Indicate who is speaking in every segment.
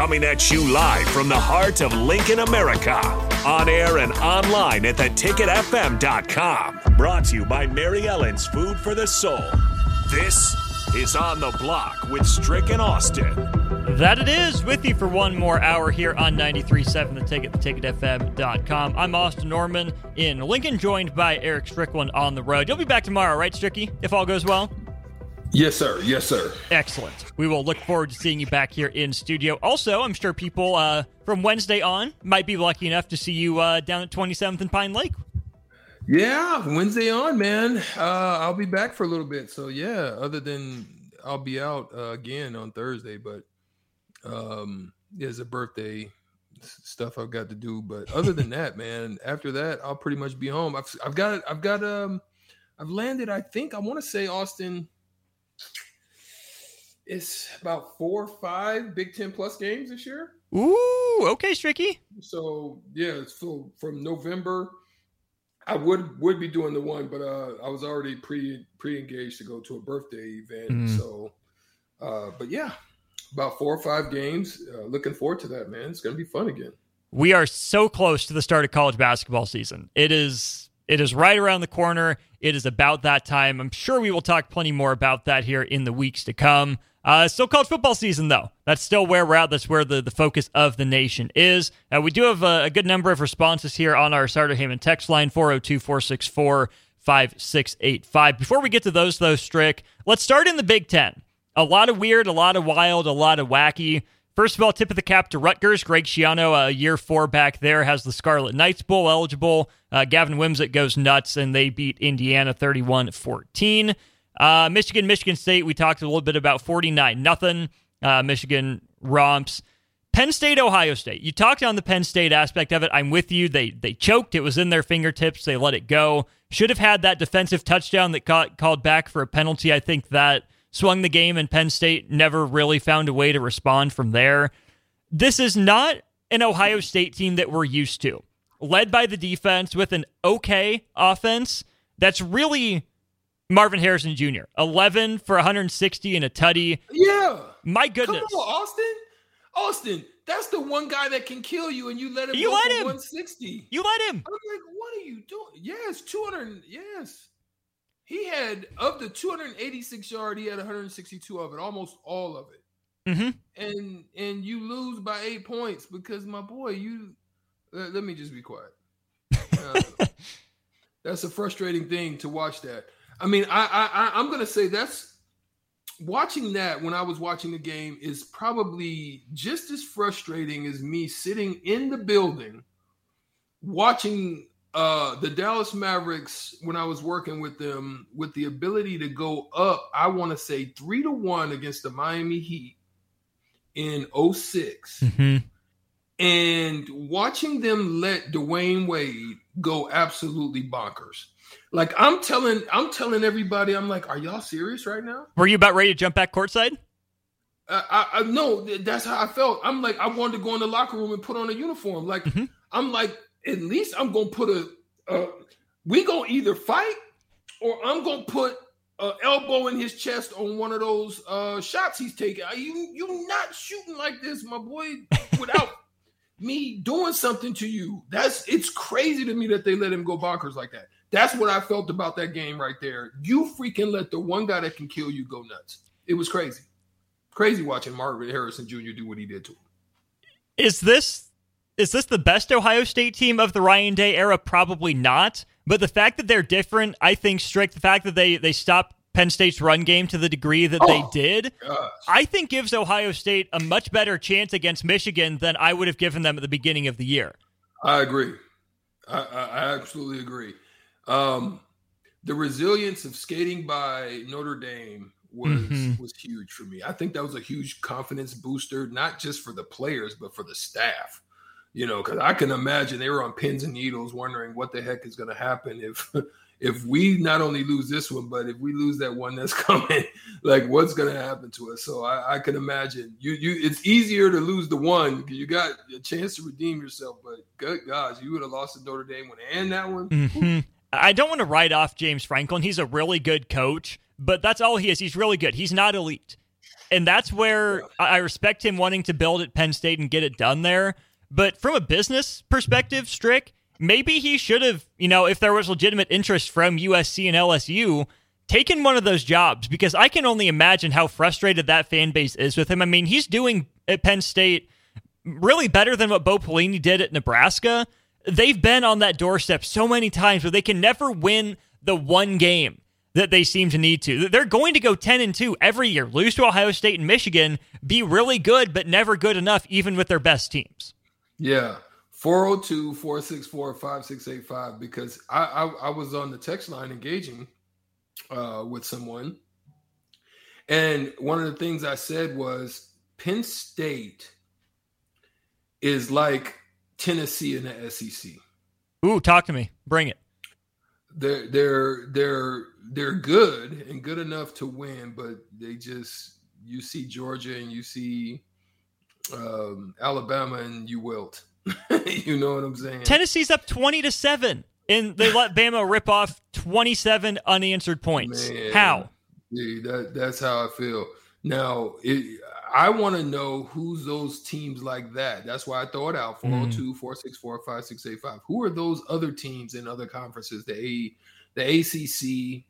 Speaker 1: Coming at you live from the heart of Lincoln, America. On air and online at theticketfm.com. Brought to you by Mary Ellen's Food for the Soul. This is On the Block with Strick and Austin.
Speaker 2: That it is with you for one more hour here on 93.7 The Ticket, theticketfm.com. I'm Austin Norman in Lincoln, joined by Eric Strickland on the road. You'll be back tomorrow, right, Stricky, if all goes well?
Speaker 3: Yes, sir. Yes, sir.
Speaker 2: Excellent. We will look forward to seeing you back here in studio. Also, I'm sure people uh, from Wednesday on might be lucky enough to see you uh, down at 27th and Pine Lake.
Speaker 3: Yeah, Wednesday on, man. Uh, I'll be back for a little bit. So yeah, other than I'll be out uh, again on Thursday, but um, there's a birthday stuff I've got to do. But other than that, man, after that, I'll pretty much be home. I've I've got I've got um I've landed. I think I want to say Austin it's about four or five Big Ten plus games this year.
Speaker 2: Ooh, okay, Stricky.
Speaker 3: So yeah, so from November, I would would be doing the one, but uh, I was already pre pre engaged to go to a birthday event. Mm. So, uh, but yeah, about four or five games. Uh, looking forward to that, man. It's gonna be fun again.
Speaker 2: We are so close to the start of college basketball season. It is it is right around the corner. It is about that time. I'm sure we will talk plenty more about that here in the weeks to come. Uh, still college football season, though. That's still where we're at. That's where the, the focus of the nation is. Uh, we do have a, a, good number of responses here on our Sartor Hamann text line 402 464 5685. Before we get to those, though, Strick, let's start in the Big Ten. A lot of weird, a lot of wild, a lot of wacky. First of all, tip of the cap to Rutgers. Greg Schiano, a year four back there, has the Scarlet Knights Bowl eligible. Uh, Gavin Wimsatt goes nuts, and they beat Indiana 31 14. Uh, Michigan, Michigan State, we talked a little bit about 49 nothing. Uh, Michigan romps. Penn State, Ohio State. You talked on the Penn State aspect of it. I'm with you. They they choked. It was in their fingertips. They let it go. Should have had that defensive touchdown that got called back for a penalty. I think that swung the game, and Penn State never really found a way to respond from there. This is not an Ohio State team that we're used to, led by the defense with an okay offense. That's really Marvin Harrison Jr. 11 for 160 and a tutty.
Speaker 3: Yeah.
Speaker 2: My goodness.
Speaker 3: Come on, Austin. Austin, that's the one guy that can kill you, and you let him
Speaker 2: you
Speaker 3: let
Speaker 2: him.
Speaker 3: 160.
Speaker 2: You let him.
Speaker 3: I'm like, what are you doing? Yes, 200. Yes. He had, of the 286 yard, he had 162 of it, almost all of it.
Speaker 2: Mm-hmm.
Speaker 3: And and you lose by eight points because my boy, you uh, let me just be quiet. Uh, that's a frustrating thing to watch that. I mean, I, I I'm gonna say that's watching that when I was watching the game is probably just as frustrating as me sitting in the building watching uh, the Dallas Mavericks when I was working with them with the ability to go up, I want to say three to one against the Miami Heat in 6
Speaker 2: mm-hmm.
Speaker 3: and watching them let Dwyane Wade go absolutely bonkers. Like I'm telling, I'm telling everybody, I'm like, are y'all serious right now?
Speaker 2: Were you about ready to jump back courtside?
Speaker 3: Uh, I, I no, that's how I felt. I'm like, I wanted to go in the locker room and put on a uniform. Like, mm-hmm. I'm like, at least I'm gonna put a, a we gonna either fight or I'm gonna put an elbow in his chest on one of those uh, shots he's taking. You you not shooting like this, my boy, without me doing something to you. That's it's crazy to me that they let him go bonkers like that. That's what I felt about that game right there. You freaking let the one guy that can kill you go nuts. It was crazy. Crazy watching Marvin Harrison Jr. do what he did to him.
Speaker 2: Is this is this the best Ohio State team of the Ryan Day era? Probably not. But the fact that they're different, I think, Strick. The fact that they they stopped Penn State's run game to the degree that oh, they did, gosh. I think gives Ohio State a much better chance against Michigan than I would have given them at the beginning of the year.
Speaker 3: I agree. I, I absolutely agree. Um, the resilience of skating by Notre Dame was mm-hmm. was huge for me. I think that was a huge confidence booster, not just for the players but for the staff. You know, because I can imagine they were on pins and needles, wondering what the heck is going to happen if if we not only lose this one, but if we lose that one that's coming, like what's going to happen to us? So I, I, can imagine you. You it's easier to lose the one because you got a chance to redeem yourself. But good gosh, you would have lost to Notre Dame one and that one.
Speaker 2: Mm-hmm. I don't want to write off James Franklin. He's a really good coach, but that's all he is. He's really good. He's not elite. And that's where I respect him wanting to build at Penn State and get it done there. But from a business perspective, Strick, maybe he should have, you know, if there was legitimate interest from USC and LSU, taken one of those jobs because I can only imagine how frustrated that fan base is with him. I mean, he's doing at Penn State really better than what Bo Pelini did at Nebraska. They've been on that doorstep so many times where they can never win the one game that they seem to need to. They're going to go 10 and 2 every year, lose to Ohio State and Michigan, be really good, but never good enough, even with their best teams.
Speaker 3: Yeah. 402 464 5685 because I, I, I was on the text line engaging uh, with someone. And one of the things I said was Penn State is like Tennessee in the SEC.
Speaker 2: Ooh, talk to me. Bring it
Speaker 3: they're they're they're they're good and good enough to win, but they just you see Georgia and you see um, Alabama and you wilt. you know what I'm saying?
Speaker 2: Tennessee's up twenty to seven, and they let Bama rip off twenty seven unanswered points. Man, how?
Speaker 3: Dude, that that's how I feel. Now, it, I want to know who's those teams like that. That's why I throw it out 402 464 5685. Who are those other teams in other conferences? The A, the ACC.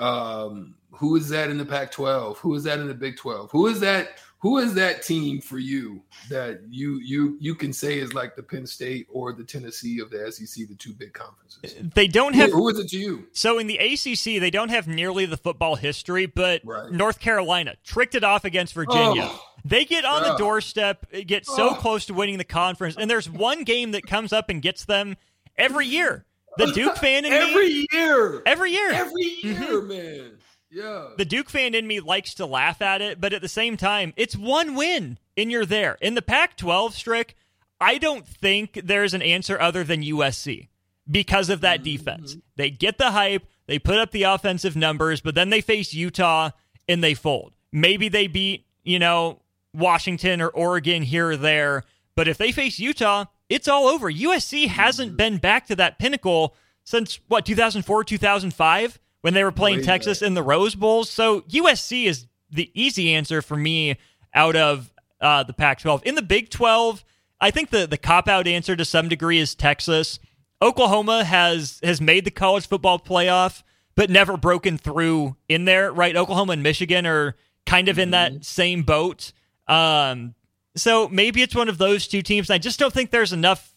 Speaker 3: Um, who is that in the Pac 12? Who is that in the Big 12? Who is that who is that team for you that you you you can say is like the Penn State or the Tennessee of the SEC, the two big conferences?
Speaker 2: They don't have.
Speaker 3: Who, who is it to you?
Speaker 2: So in the ACC, they don't have nearly the football history, but right. North Carolina tricked it off against Virginia. Oh, they get on the doorstep, get so oh. close to winning the conference, and there's one game that comes up and gets them every year. The Duke fan in
Speaker 3: every
Speaker 2: me,
Speaker 3: year,
Speaker 2: every year,
Speaker 3: every year, mm-hmm. man. Yeah.
Speaker 2: The Duke fan in me likes to laugh at it, but at the same time, it's one win and you're there. In the Pac 12, Strick, I don't think there's an answer other than USC because of that mm-hmm. defense. They get the hype, they put up the offensive numbers, but then they face Utah and they fold. Maybe they beat, you know, Washington or Oregon here or there, but if they face Utah, it's all over. USC hasn't mm-hmm. been back to that pinnacle since what, 2004, 2005? When they were playing Texas in the Rose Bowls. So USC is the easy answer for me out of uh, the Pac 12. In the Big 12, I think the, the cop out answer to some degree is Texas. Oklahoma has has made the college football playoff, but never broken through in there, right? Oklahoma and Michigan are kind of in that mm-hmm. same boat. Um, so maybe it's one of those two teams. I just don't think there's enough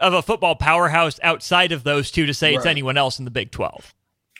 Speaker 2: of a football powerhouse outside of those two to say right. it's anyone else in the Big 12.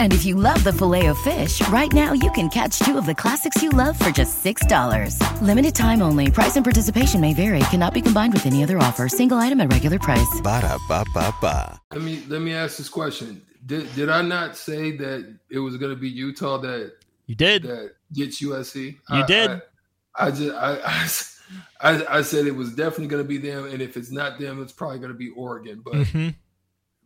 Speaker 4: And if you love the filet of fish, right now you can catch two of the classics you love for just $6. Limited time only. Price and participation may vary. Cannot be combined with any other offer. Single item at regular price.
Speaker 5: Ba da ba ba ba.
Speaker 3: Let me let me ask this question. Did did I not say that it was going to be Utah that
Speaker 2: You did.
Speaker 3: that gets USC?
Speaker 2: You
Speaker 3: I,
Speaker 2: did.
Speaker 3: I, I just I, I I said it was definitely going to be them, and if it's not them, it's probably going to be Oregon. But
Speaker 2: Mhm.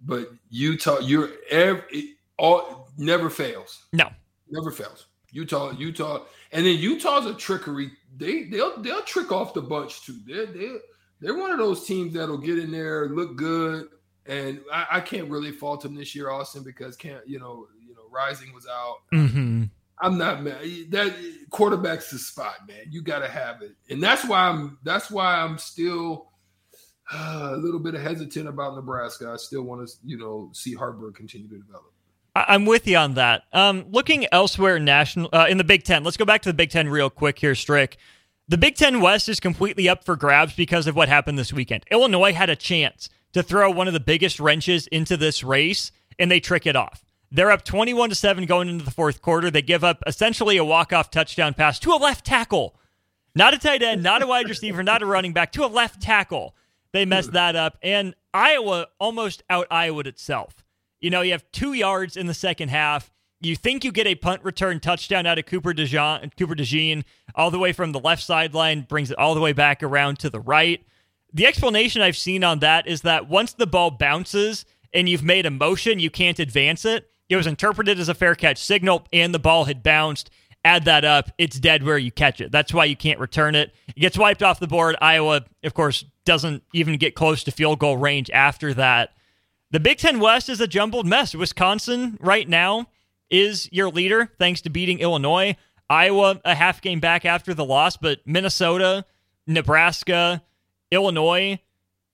Speaker 3: but Utah, you're every all never fails,
Speaker 2: No.
Speaker 3: never fails. Utah, Utah, and then Utah's a trickery. They they'll they'll trick off the bunch too. They're they they're one of those teams that'll get in there, look good, and I, I can't really fault them this year, Austin, because can't you know you know Rising was out.
Speaker 2: hmm
Speaker 3: I'm not mad. That quarterback's the spot, man. You got to have it, and that's why I'm. That's why I'm still uh, a little bit hesitant about Nebraska. I still want to, you know, see Haarberg continue to develop.
Speaker 2: I'm with you on that. Um, looking elsewhere, national uh, in the Big Ten. Let's go back to the Big Ten real quick here, Strick. The Big Ten West is completely up for grabs because of what happened this weekend. Illinois had a chance to throw one of the biggest wrenches into this race, and they trick it off. They're up 21 to 7 going into the fourth quarter. They give up essentially a walk-off touchdown pass to a left tackle. Not a tight end, not a wide receiver, not a running back, to a left tackle. They messed that up. And Iowa almost out Iowa itself. You know, you have two yards in the second half. You think you get a punt return touchdown out of Cooper DeJean, Cooper DeJean all the way from the left sideline, brings it all the way back around to the right. The explanation I've seen on that is that once the ball bounces and you've made a motion, you can't advance it. It was interpreted as a fair catch signal, and the ball had bounced. Add that up, it's dead where you catch it. That's why you can't return it. It gets wiped off the board. Iowa, of course, doesn't even get close to field goal range after that. The Big Ten West is a jumbled mess. Wisconsin, right now, is your leader thanks to beating Illinois. Iowa, a half game back after the loss, but Minnesota, Nebraska, Illinois,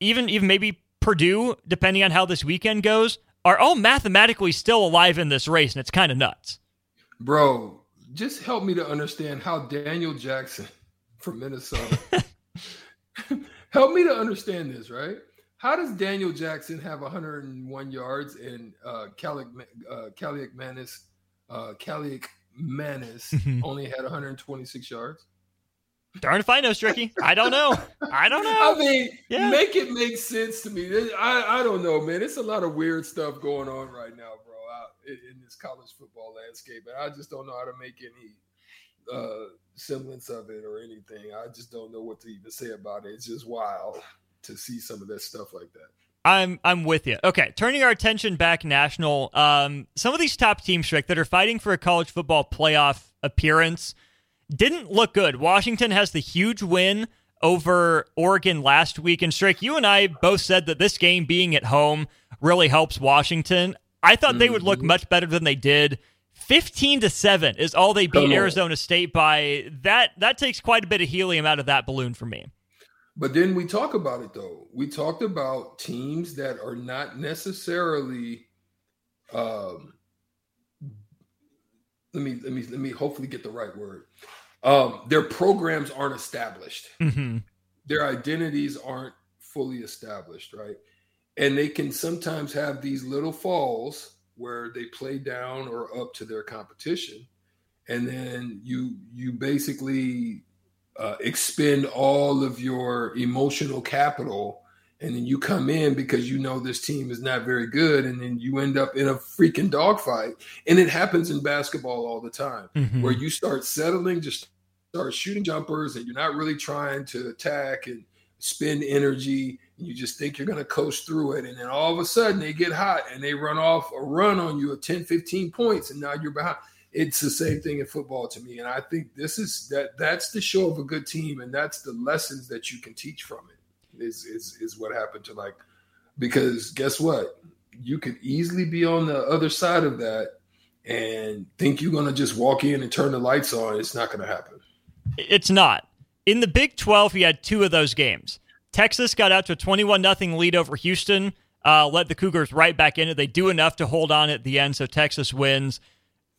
Speaker 2: even even maybe Purdue, depending on how this weekend goes, are all mathematically still alive in this race, and it's kind of nuts.
Speaker 3: Bro, just help me to understand how Daniel Jackson from Minnesota. help me to understand this, right? How does Daniel Jackson have 101 yards and uh Calic uh Kaliakmanis uh Calic Manis only had 126 yards?
Speaker 2: Darn if I know, Stricky. I don't know. I don't know.
Speaker 3: I mean,
Speaker 2: Yeah.
Speaker 3: make it make sense to me. I, I don't know, man. It's a lot of weird stuff going on right now, bro, out in, in this college football landscape, and I just don't know how to make any uh, semblance of it or anything. I just don't know what to even say about it. It's just wild to see some of that stuff like that.
Speaker 2: I'm I'm with you. Okay, turning our attention back national. Um, some of these top teams, Strick, that are fighting for a college football playoff appearance didn't look good. Washington has the huge win over Oregon last week, and Strick, you and I both said that this game being at home really helps Washington. I thought they would look much better than they did. 15 to 7 is all they beat Arizona State by. That that takes quite a bit of helium out of that balloon for me.
Speaker 3: But then we talk about it though. We talked about teams that are not necessarily um let me let me let me hopefully get the right word. Um their programs aren't established.
Speaker 2: hmm
Speaker 3: Their identities aren't fully established, right? And they can sometimes have these little falls where they play down or up to their competition. And then you you basically uh, expend all of your emotional capital and then you come in because you know this team is not very good and then you end up in a freaking dogfight. And it happens in basketball all the time
Speaker 2: Mhm.
Speaker 3: where you start settling just start shooting jumpers and you're not really trying to attack and spend energy. And you just think you're going to coast through it and then all of a sudden they get hot and they run off a run on you of 10 15 points and now you're behind it's the same thing in football to me and i think this is that that's the show of a good team and that's the lessons that you can teach from it is is is what happened to like because guess what you could easily be on the other side of that and think you're to just walk in and turn the lights on it's not to happen
Speaker 2: It's not. In the Big 12, we had two of those games. Texas got out to a 21 0 lead over Houston, uh, led the Cougars right back in it. They do enough to hold on at the end, so Texas wins.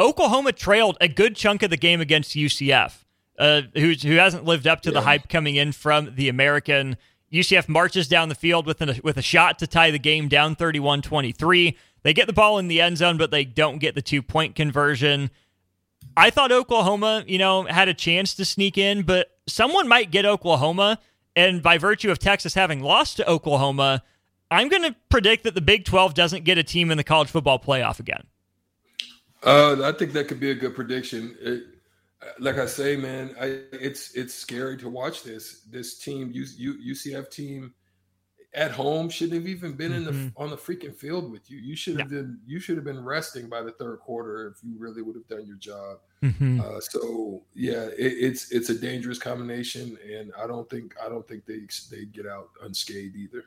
Speaker 2: Oklahoma trailed a good chunk of the game against UCF, uh, who who hasn't lived up to yeah. the hype coming in from the American. UCF marches down the field with a, with a shot to tie the game down 31 23. They get the ball in the end zone, but they don't get the two point conversion. I thought Oklahoma, you know, had a chance to sneak in, but someone might get Oklahoma. And by virtue of Texas having lost to Oklahoma, I'm going to predict that the Big 12 doesn't get a team in the college football playoff again.
Speaker 3: Uh, I think that could be a good prediction. It, like I say, man, I, it's it's scary to watch this this team, U, UCF team, at home shouldn't have even been in the mm-hmm. on the freaking field with you. You should have yeah. been you should have been resting by the third quarter if you really would have done your job. Mm-hmm. Uh, so yeah, it, it's it's a dangerous combination, and I don't think I don't think they they get out unscathed either.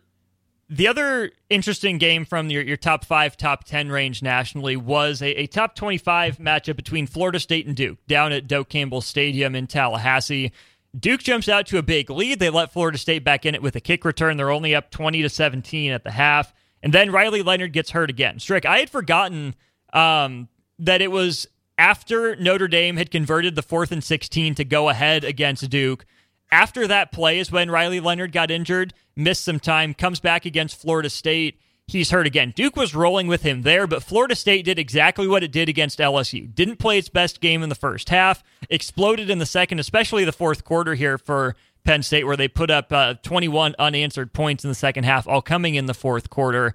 Speaker 2: The other interesting game from your, your top five, top 10 range nationally was a, a top 25 matchup between Florida State and Duke down at Doak Campbell Stadium in Tallahassee. Duke jumps out to a big lead. They let Florida State back in it with a kick return. They're only up 20 to 17 at the half. And then Riley Leonard gets hurt again. Strick, I had forgotten um, that it was after Notre Dame had converted the fourth and 16 to go ahead against Duke. After that play is when Riley Leonard got injured, missed some time, comes back against Florida State he's hurt again. Duke was rolling with him there, but Florida State did exactly what it did against LSU. Didn't play its best game in the first half, exploded in the second, especially the fourth quarter here for Penn State, where they put up uh, 21 unanswered points in the second half, all coming in the fourth quarter.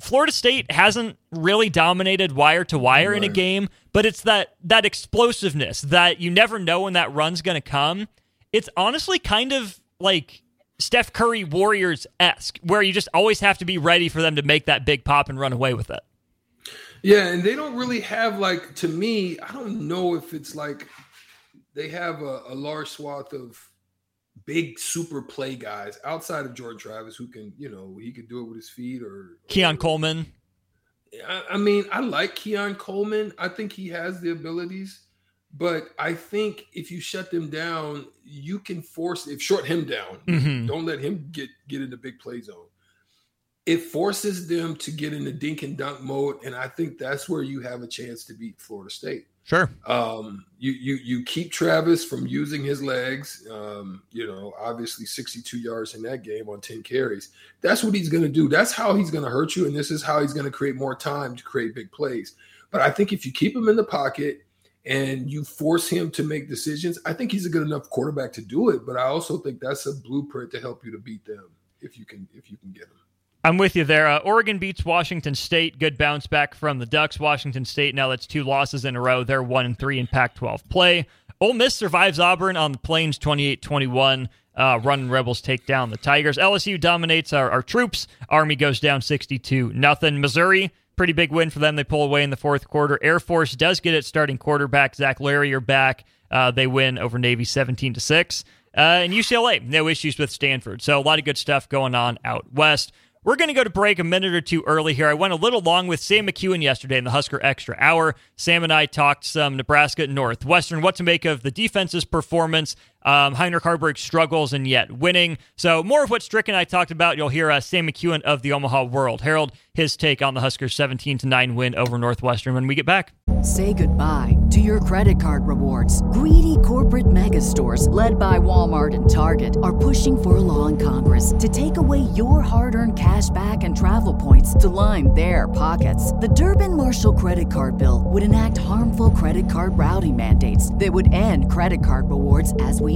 Speaker 2: Florida State hasn't really dominated wire to wire in a game, but it's that that explosiveness that you never know when that run's going to come. It's honestly kind of like Steph Curry Warriors esque, where you just always have to be ready for them to make that big pop and run away with it.
Speaker 3: Yeah, and they don't really have like to me. I don't know if it's like they have a, a large swath of big super play guys outside of Jordan Travis who can, you know, he could do it with his feet or
Speaker 2: Keon Coleman.
Speaker 3: I, I mean, I like Keon Coleman. I think he has the abilities. But I think if you shut them down, you can force if short him down. Mm-hmm. Don't let him get get in the big play zone. It forces them to get in the dink and dunk mode, and I think that's where you have a chance to beat Florida State.
Speaker 2: Sure.
Speaker 3: Um, you you you keep Travis from using his legs. Um, you know, obviously 62 yards in that game on 10 carries. That's what he's going to do. That's how he's going to hurt you, and this is how he's going to create more time to create big plays. But I think if you keep him in the pocket and you force him to make decisions, I think he's a good enough quarterback to do it. But I also think that's a blueprint to help you to beat them if you can if you can get them.
Speaker 2: I'm with you there. Uh, Oregon beats Washington State. Good bounce back from the Ducks. Washington State now that's two losses in a row. They're one and three in Pac-12 play. Ole Miss survives Auburn on the Plains 28-21. Uh, running Rebels take down the Tigers. LSU dominates our, our troops. Army goes down 62 nothing. Missouri pretty big win for them. They pull away in the fourth quarter. Air Force does get its starting quarterback Zac Larrier back. Uh, they win over Navy 17 to six. Uh, and UCLA, no issues with Stanford. So a lot of good stuff going on out west. We're going to go to break a minute or two early here. I went a little long with Sam McKewon yesterday in the Husker Extra Hour. Sam and I talked some Nebraska Northwestern, what to make of the defense's performance, um, Heinrich Haarberg's struggles, and yet winning. So, more of what Strick and I talked about. You'll hear uh, Sam McKewon of the Omaha World Herald, his take on the Huskers' 17 9 win over Northwestern when we get back.
Speaker 6: Say goodbye to your credit card rewards. Greedy corporate mega stores, led by Walmart and Target, are pushing for a law in Congress to take away your hard earned cash back and travel points to line their pockets. The Durbin Marshall credit card bill would enact harmful credit card routing mandates that would end credit card rewards as we